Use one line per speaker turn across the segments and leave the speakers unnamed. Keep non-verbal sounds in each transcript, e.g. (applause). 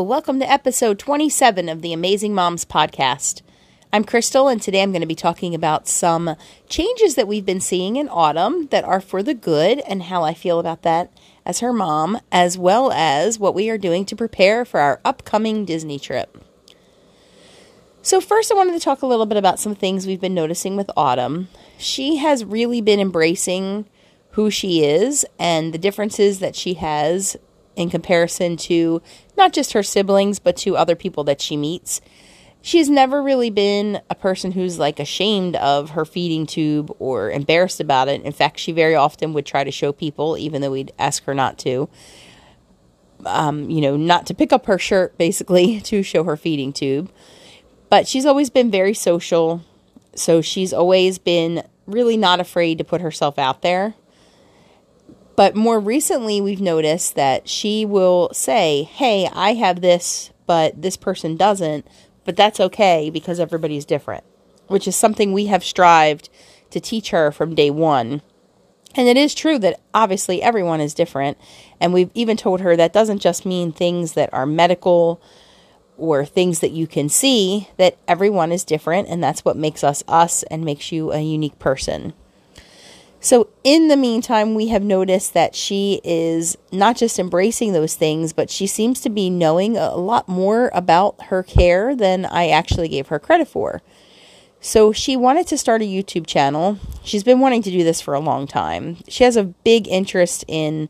Welcome to episode 27 of the Amazing Moms podcast. I'm Crystal, and today I'm going to be talking about some changes that we've been seeing in autumn that are for the good and how I feel about that as her mom, as well as what we are doing to prepare for our upcoming Disney trip. So, first, I wanted to talk a little bit about some things we've been noticing with Autumn. She has really been embracing who she is and the differences that she has in comparison to not just her siblings, but to other people that she meets. She's never really been a person who's like ashamed of her feeding tube or embarrassed about it. In fact, she very often would try to show people, even though we'd ask her not to. Um, you know, not to pick up her shirt, basically, (laughs) to show her feeding tube. But she's always been very social. So she's always been really not afraid to put herself out there. But more recently, we've noticed that she will say, Hey, I have this, but this person doesn't. But that's okay because everybody's different, which is something we have strived to teach her from day one. And it is true that obviously everyone is different. And we've even told her that doesn't just mean things that are medical or things that you can see, that everyone is different. And that's what makes us us and makes you a unique person. So, in the meantime, we have noticed that she is not just embracing those things, but she seems to be knowing a lot more about her care than I actually gave her credit for. So, she wanted to start a YouTube channel. She's been wanting to do this for a long time. She has a big interest in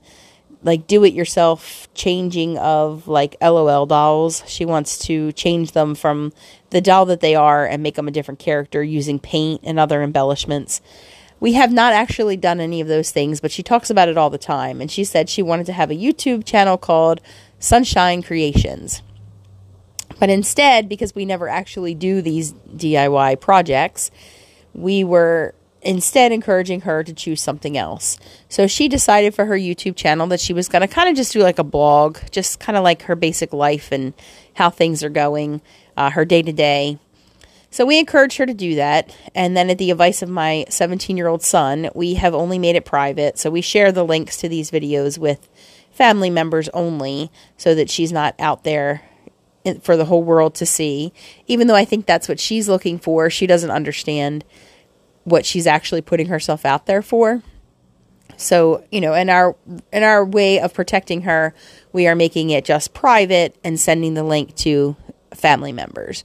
like do it yourself changing of like LOL dolls. She wants to change them from the doll that they are and make them a different character using paint and other embellishments. We have not actually done any of those things, but she talks about it all the time. And she said she wanted to have a YouTube channel called Sunshine Creations. But instead, because we never actually do these DIY projects, we were instead encouraging her to choose something else. So she decided for her YouTube channel that she was going to kind of just do like a blog, just kind of like her basic life and how things are going, uh, her day to day. So we encouraged her to do that. And then, at the advice of my 17 year old son, we have only made it private. So we share the links to these videos with family members only so that she's not out there for the whole world to see. Even though I think that's what she's looking for, she doesn't understand what she's actually putting herself out there for. So, you know, in our in our way of protecting her, we are making it just private and sending the link to family members.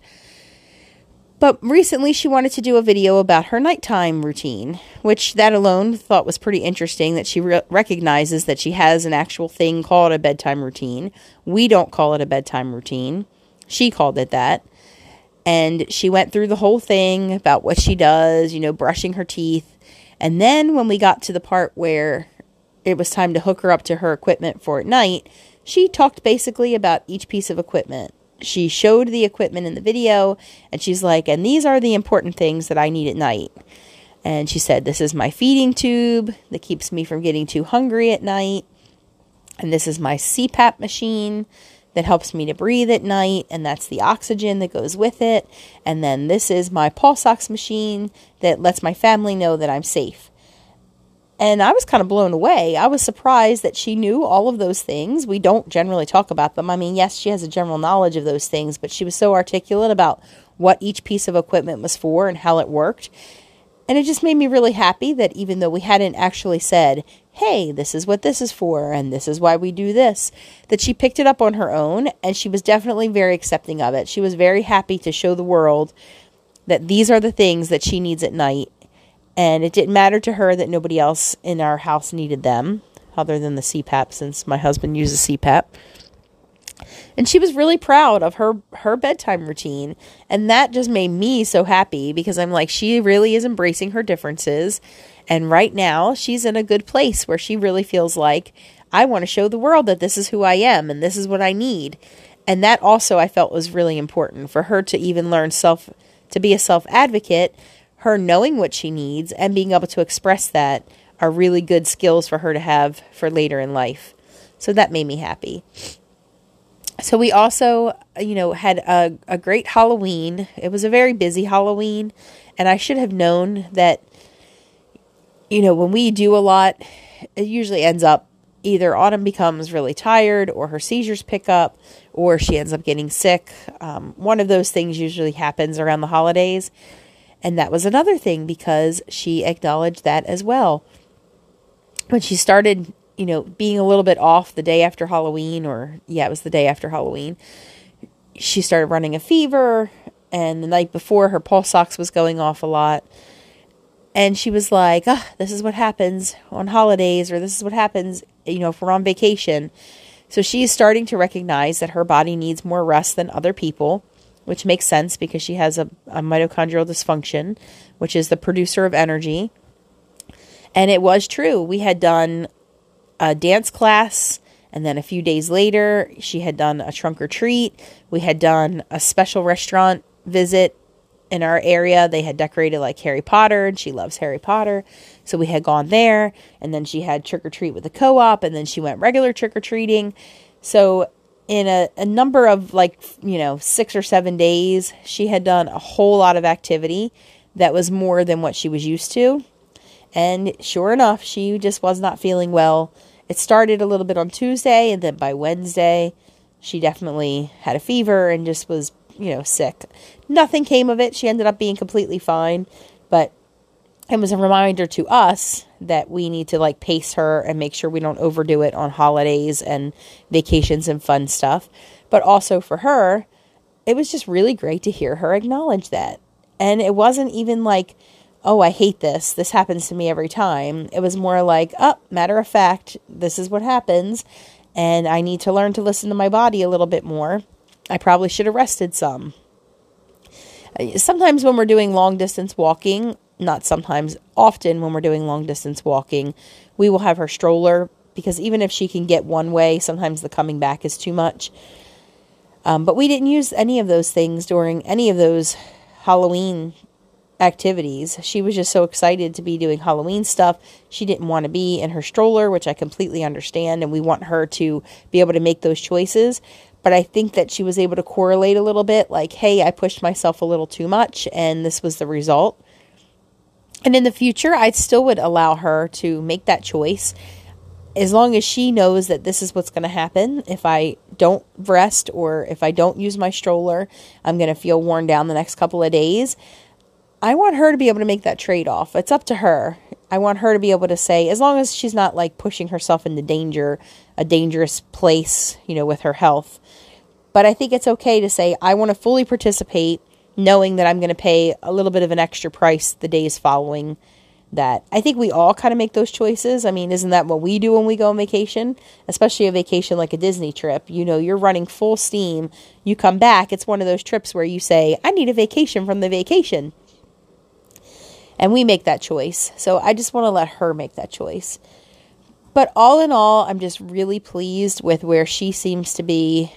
But recently she wanted to do a video about her nighttime routine, which that alone thought was pretty interesting that she re- recognizes that she has an actual thing called a bedtime routine. We don't call it a bedtime routine. She called it that. And she went through the whole thing about what she does, you know, brushing her teeth. And then when we got to the part where it was time to hook her up to her equipment for at night, she talked basically about each piece of equipment she showed the equipment in the video and she's like, and these are the important things that I need at night. And she said, This is my feeding tube that keeps me from getting too hungry at night. And this is my CPAP machine that helps me to breathe at night. And that's the oxygen that goes with it. And then this is my pulse ox machine that lets my family know that I'm safe. And I was kind of blown away. I was surprised that she knew all of those things. We don't generally talk about them. I mean, yes, she has a general knowledge of those things, but she was so articulate about what each piece of equipment was for and how it worked. And it just made me really happy that even though we hadn't actually said, hey, this is what this is for, and this is why we do this, that she picked it up on her own and she was definitely very accepting of it. She was very happy to show the world that these are the things that she needs at night and it didn't matter to her that nobody else in our house needed them, other than the CPAP, since my husband uses CPAP. And she was really proud of her her bedtime routine, and that just made me so happy because I'm like she really is embracing her differences, and right now she's in a good place where she really feels like I want to show the world that this is who I am and this is what I need. And that also I felt was really important for her to even learn self to be a self advocate her knowing what she needs and being able to express that are really good skills for her to have for later in life. So that made me happy. So we also, you know, had a, a great Halloween. It was a very busy Halloween, and I should have known that, you know, when we do a lot, it usually ends up either Autumn becomes really tired, or her seizures pick up, or she ends up getting sick. Um, one of those things usually happens around the holidays. And that was another thing because she acknowledged that as well. When she started, you know, being a little bit off the day after Halloween, or yeah, it was the day after Halloween, she started running a fever. And the night before, her pulse ox was going off a lot. And she was like, oh, this is what happens on holidays, or this is what happens, you know, if we're on vacation. So she's starting to recognize that her body needs more rest than other people which makes sense because she has a, a mitochondrial dysfunction, which is the producer of energy. And it was true. We had done a dance class, and then a few days later, she had done a trunk or treat. We had done a special restaurant visit in our area. They had decorated like Harry Potter, and she loves Harry Potter. So we had gone there, and then she had trick or treat with the co op, and then she went regular trick or treating. So in a, a number of like you know six or seven days she had done a whole lot of activity that was more than what she was used to. And sure enough she just was not feeling well. It started a little bit on tuesday and then by wednesday she definitely had a fever and just was you know sick. Nothing came of it. She ended up being completely fine. But it was a reminder to us that we need to like pace her and make sure we don't overdo it on holidays and vacations and fun stuff. But also for her, it was just really great to hear her acknowledge that. And it wasn't even like, oh, I hate this. This happens to me every time. It was more like, oh, matter of fact, this is what happens. And I need to learn to listen to my body a little bit more. I probably should have rested some. Sometimes when we're doing long distance walking, not sometimes, often when we're doing long distance walking, we will have her stroller because even if she can get one way, sometimes the coming back is too much. Um, but we didn't use any of those things during any of those Halloween activities. She was just so excited to be doing Halloween stuff. She didn't want to be in her stroller, which I completely understand, and we want her to be able to make those choices. But I think that she was able to correlate a little bit like, hey, I pushed myself a little too much, and this was the result. And in the future, I still would allow her to make that choice as long as she knows that this is what's going to happen. If I don't rest or if I don't use my stroller, I'm going to feel worn down the next couple of days. I want her to be able to make that trade off. It's up to her. I want her to be able to say, as long as she's not like pushing herself into danger, a dangerous place, you know, with her health. But I think it's okay to say, I want to fully participate knowing that I'm going to pay a little bit of an extra price the days following that. I think we all kind of make those choices. I mean, isn't that what we do when we go on vacation? Especially a vacation like a Disney trip. You know, you're running full steam. You come back, it's one of those trips where you say, I need a vacation from the vacation. And we make that choice. So I just want to let her make that choice. But all in all, I'm just really pleased with where she seems to be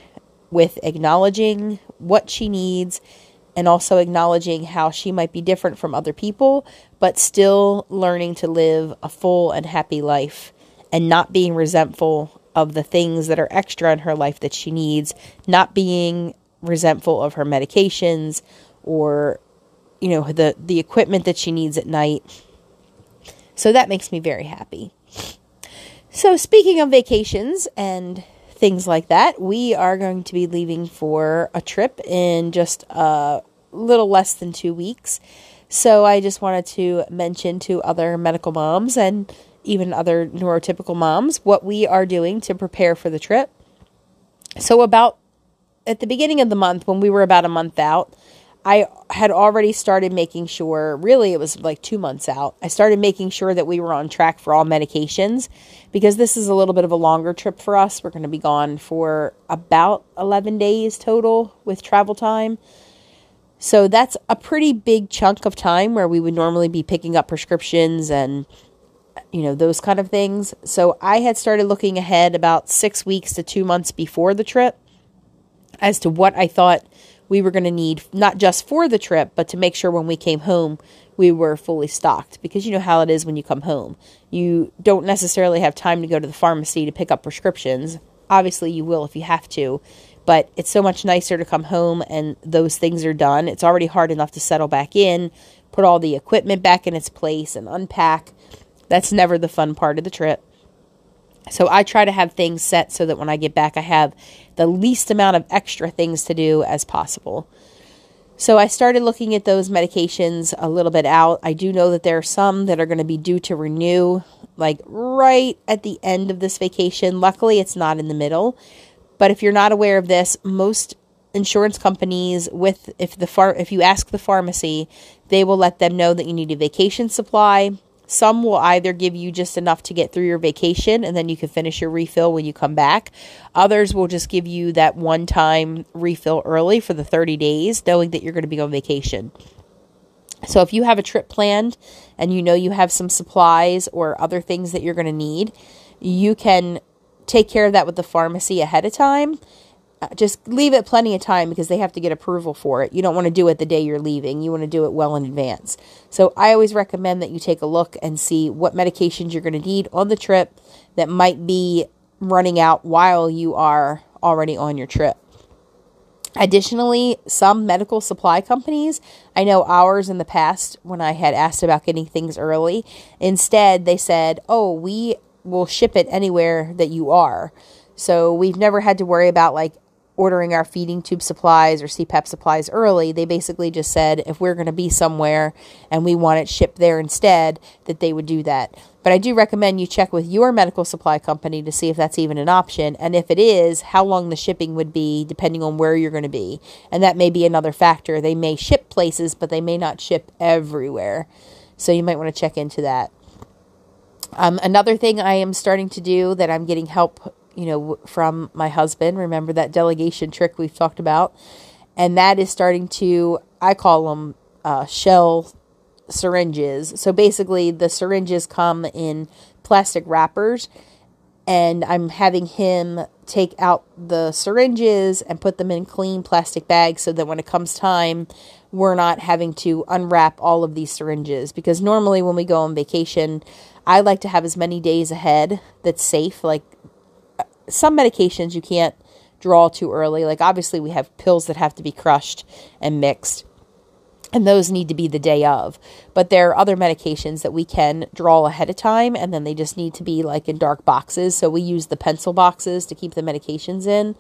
with acknowledging what she needs and also acknowledging how she might be different from other people, but still learning to live a full and happy life and not being resentful of the things that are extra in her life that she needs, not being resentful of her medications or you know the the equipment that she needs at night. So that makes me very happy. So speaking of vacations and things like that. We are going to be leaving for a trip in just a little less than two weeks. So I just wanted to mention to other medical moms and even other neurotypical moms what we are doing to prepare for the trip. So, about at the beginning of the month, when we were about a month out, I had already started making sure, really, it was like two months out. I started making sure that we were on track for all medications because this is a little bit of a longer trip for us. We're going to be gone for about 11 days total with travel time. So that's a pretty big chunk of time where we would normally be picking up prescriptions and, you know, those kind of things. So I had started looking ahead about six weeks to two months before the trip as to what I thought we were going to need not just for the trip, but to make sure when we came home we were fully stocked because you know how it is when you come home. You don't necessarily have time to go to the pharmacy to pick up prescriptions. Obviously, you will if you have to, but it's so much nicer to come home and those things are done. It's already hard enough to settle back in, put all the equipment back in its place, and unpack. That's never the fun part of the trip. So I try to have things set so that when I get back, I have the least amount of extra things to do as possible. So I started looking at those medications a little bit out. I do know that there are some that are going to be due to renew like right at the end of this vacation. Luckily, it's not in the middle. But if you're not aware of this, most insurance companies with if the far if you ask the pharmacy, they will let them know that you need a vacation supply. Some will either give you just enough to get through your vacation and then you can finish your refill when you come back. Others will just give you that one time refill early for the 30 days, knowing that you're going to be on vacation. So if you have a trip planned and you know you have some supplies or other things that you're going to need, you can take care of that with the pharmacy ahead of time just leave it plenty of time because they have to get approval for it. You don't want to do it the day you're leaving. You want to do it well in advance. So I always recommend that you take a look and see what medications you're going to need on the trip that might be running out while you are already on your trip. Additionally, some medical supply companies, I know ours in the past when I had asked about getting things early, instead they said, "Oh, we will ship it anywhere that you are." So we've never had to worry about like ordering our feeding tube supplies or CPAP supplies early. They basically just said if we're going to be somewhere and we want it shipped there instead, that they would do that. But I do recommend you check with your medical supply company to see if that's even an option. And if it is, how long the shipping would be depending on where you're going to be. And that may be another factor. They may ship places, but they may not ship everywhere. So you might want to check into that. Um, another thing I am starting to do that I'm getting help you know, from my husband. Remember that delegation trick we've talked about? And that is starting to, I call them uh, shell syringes. So basically, the syringes come in plastic wrappers, and I'm having him take out the syringes and put them in clean plastic bags so that when it comes time, we're not having to unwrap all of these syringes. Because normally, when we go on vacation, I like to have as many days ahead that's safe, like some medications you can't draw too early. Like obviously we have pills that have to be crushed and mixed and those need to be the day of. But there are other medications that we can draw ahead of time, and then they just need to be like in dark boxes. So we use the pencil boxes to keep the medications in,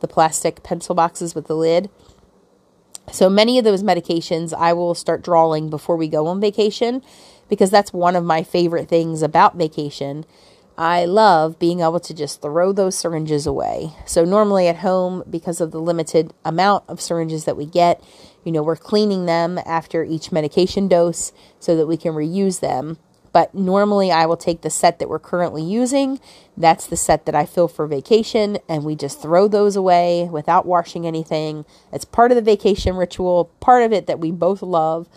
the plastic pencil boxes with the lid. So many of those medications I will start drawing before we go on vacation because that's one of my favorite things about vacation I love being able to just throw those syringes away. So, normally at home, because of the limited amount of syringes that we get, you know, we're cleaning them after each medication dose so that we can reuse them. But normally, I will take the set that we're currently using. That's the set that I fill for vacation, and we just throw those away without washing anything. It's part of the vacation ritual, part of it that we both love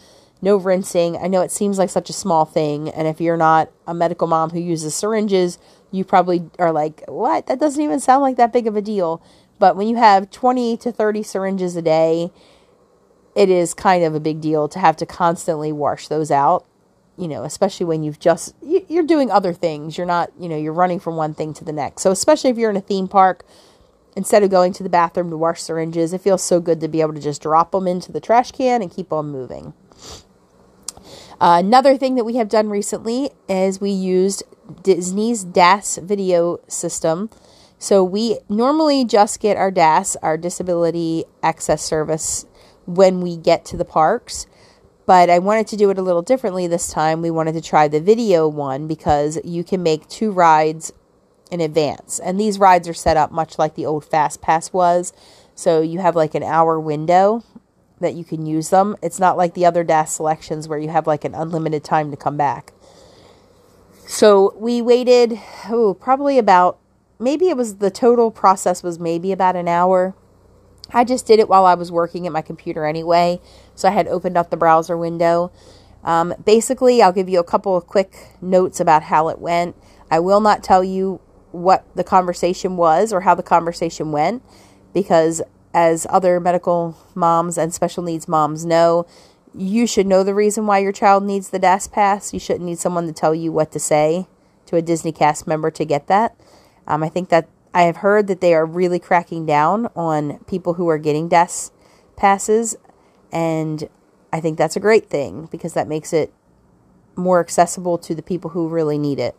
no rinsing. I know it seems like such a small thing, and if you're not a medical mom who uses syringes, you probably are like, what? That doesn't even sound like that big of a deal. But when you have 20 to 30 syringes a day, it is kind of a big deal to have to constantly wash those out, you know, especially when you've just, you're doing other things. You're not, you know, you're running from one thing to the next. So, especially if you're in a theme park, instead of going to the bathroom to wash syringes, it feels so good to be able to just drop them into the trash can and keep on moving. Another thing that we have done recently is we used Disney's DAS video system. So we normally just get our DAS, our Disability Access Service, when we get to the parks. But I wanted to do it a little differently this time. We wanted to try the video one because you can make two rides in advance. And these rides are set up much like the old Fast Pass was. So you have like an hour window that you can use them. It's not like the other DAS selections where you have like an unlimited time to come back. So we waited, oh, probably about, maybe it was the total process was maybe about an hour. I just did it while I was working at my computer anyway. So I had opened up the browser window. Um, basically, I'll give you a couple of quick notes about how it went. I will not tell you what the conversation was or how the conversation went because as other medical moms and special needs moms know, you should know the reason why your child needs the DAS pass. You shouldn't need someone to tell you what to say to a Disney cast member to get that. Um, I think that I have heard that they are really cracking down on people who are getting DAS passes, and I think that's a great thing because that makes it more accessible to the people who really need it.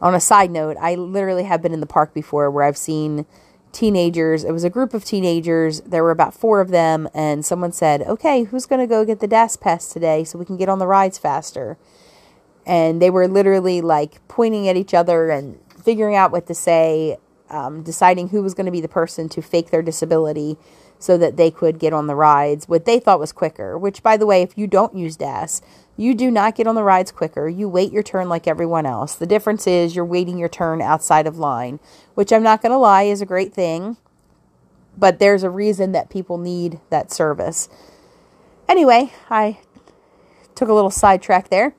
On a side note, I literally have been in the park before where I've seen teenagers. It was a group of teenagers. There were about four of them, and someone said, Okay, who's going to go get the DAS pass today so we can get on the rides faster? And they were literally like pointing at each other and figuring out what to say, um, deciding who was going to be the person to fake their disability so that they could get on the rides, what they thought was quicker. Which, by the way, if you don't use DAS, you do not get on the rides quicker. You wait your turn like everyone else. The difference is you're waiting your turn outside of line, which I'm not going to lie is a great thing, but there's a reason that people need that service. Anyway, I took a little sidetrack there.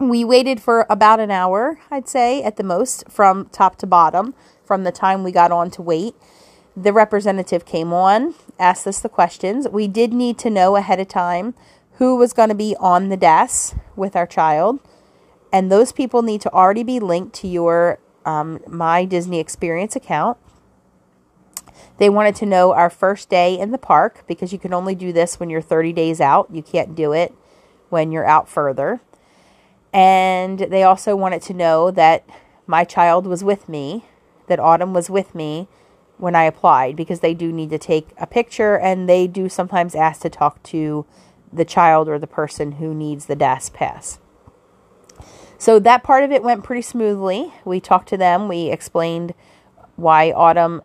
We waited for about an hour, I'd say, at the most, from top to bottom, from the time we got on to wait. The representative came on, asked us the questions. We did need to know ahead of time who was going to be on the DAS with our child. And those people need to already be linked to your um, My Disney Experience account. They wanted to know our first day in the park because you can only do this when you're 30 days out. You can't do it when you're out further. And they also wanted to know that my child was with me, that Autumn was with me when I applied because they do need to take a picture and they do sometimes ask to talk to the child or the person who needs the DAS pass. So that part of it went pretty smoothly. We talked to them, we explained why Autumn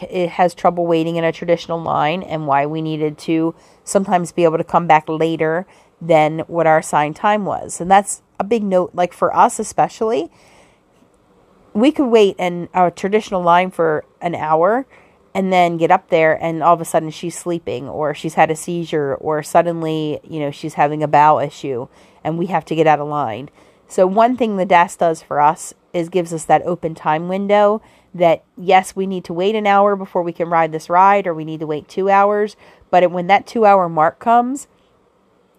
has trouble waiting in a traditional line and why we needed to sometimes be able to come back later than what our assigned time was. And that's a big note, like for us especially. We could wait in a traditional line for an hour and then get up there and all of a sudden she's sleeping or she's had a seizure or suddenly, you know, she's having a bowel issue and we have to get out of line. So one thing the DAS does for us is gives us that open time window that yes, we need to wait an hour before we can ride this ride or we need to wait 2 hours, but when that 2 hour mark comes,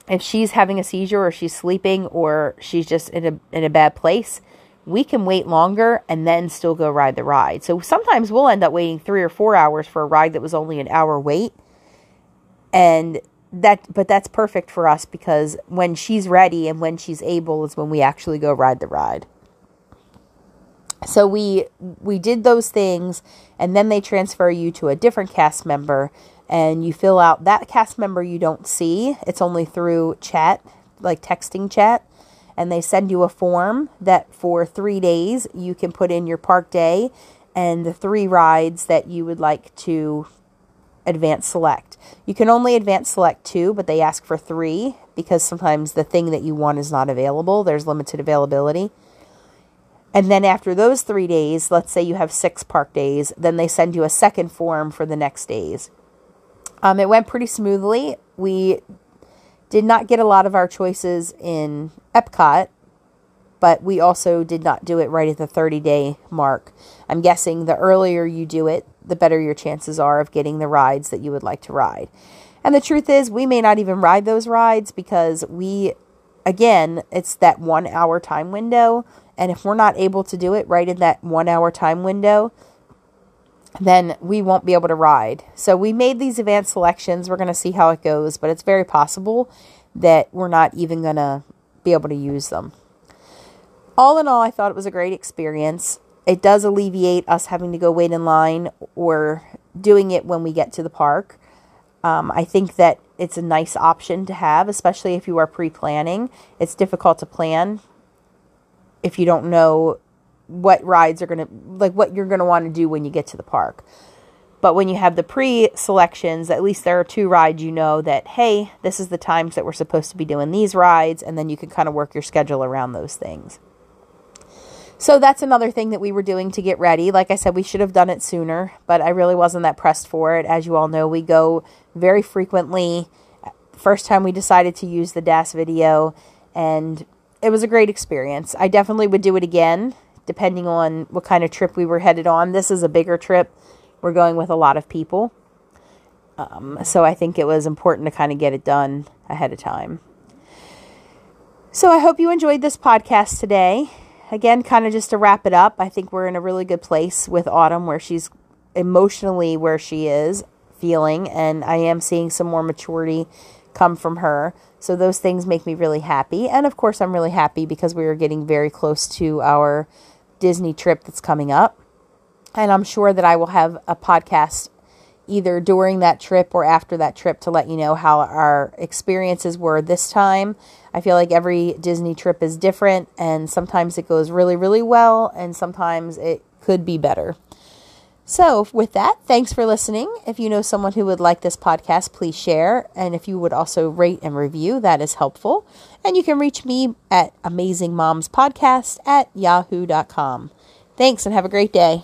if she's having a seizure or she's sleeping or she's just in a in a bad place, we can wait longer and then still go ride the ride. So sometimes we'll end up waiting 3 or 4 hours for a ride that was only an hour wait. And that but that's perfect for us because when she's ready and when she's able is when we actually go ride the ride. So we we did those things and then they transfer you to a different cast member and you fill out that cast member you don't see. It's only through chat, like texting chat. And they send you a form that for three days you can put in your park day and the three rides that you would like to advance select. You can only advance select two, but they ask for three because sometimes the thing that you want is not available. There's limited availability. And then after those three days, let's say you have six park days, then they send you a second form for the next days. Um, it went pretty smoothly. We did not get a lot of our choices in Epcot, but we also did not do it right at the 30 day mark. I'm guessing the earlier you do it, the better your chances are of getting the rides that you would like to ride. And the truth is, we may not even ride those rides because we, again, it's that one hour time window. And if we're not able to do it right in that one hour time window, then we won't be able to ride. So we made these advanced selections. We're going to see how it goes, but it's very possible that we're not even going to be able to use them. All in all, I thought it was a great experience. It does alleviate us having to go wait in line or doing it when we get to the park. Um, I think that it's a nice option to have, especially if you are pre planning. It's difficult to plan if you don't know what rides are going to like what you're going to want to do when you get to the park. But when you have the pre selections, at least there are two rides you know that, hey, this is the times that we're supposed to be doing these rides, and then you can kind of work your schedule around those things. So that's another thing that we were doing to get ready. Like I said, we should have done it sooner, but I really wasn't that pressed for it. As you all know, we go very frequently. First time we decided to use the DAS video, and it was a great experience. I definitely would do it again depending on what kind of trip we were headed on. This is a bigger trip. We're going with a lot of people. Um, so I think it was important to kind of get it done ahead of time. So I hope you enjoyed this podcast today. Again, kind of just to wrap it up, I think we're in a really good place with Autumn where she's emotionally where she is feeling, and I am seeing some more maturity come from her. So those things make me really happy. And of course, I'm really happy because we are getting very close to our Disney trip that's coming up. And I'm sure that I will have a podcast either during that trip or after that trip to let you know how our experiences were this time. I feel like every Disney trip is different, and sometimes it goes really, really well, and sometimes it could be better. So, with that, thanks for listening. If you know someone who would like this podcast, please share. And if you would also rate and review, that is helpful. And you can reach me at amazingmomspodcast at yahoo.com. Thanks and have a great day.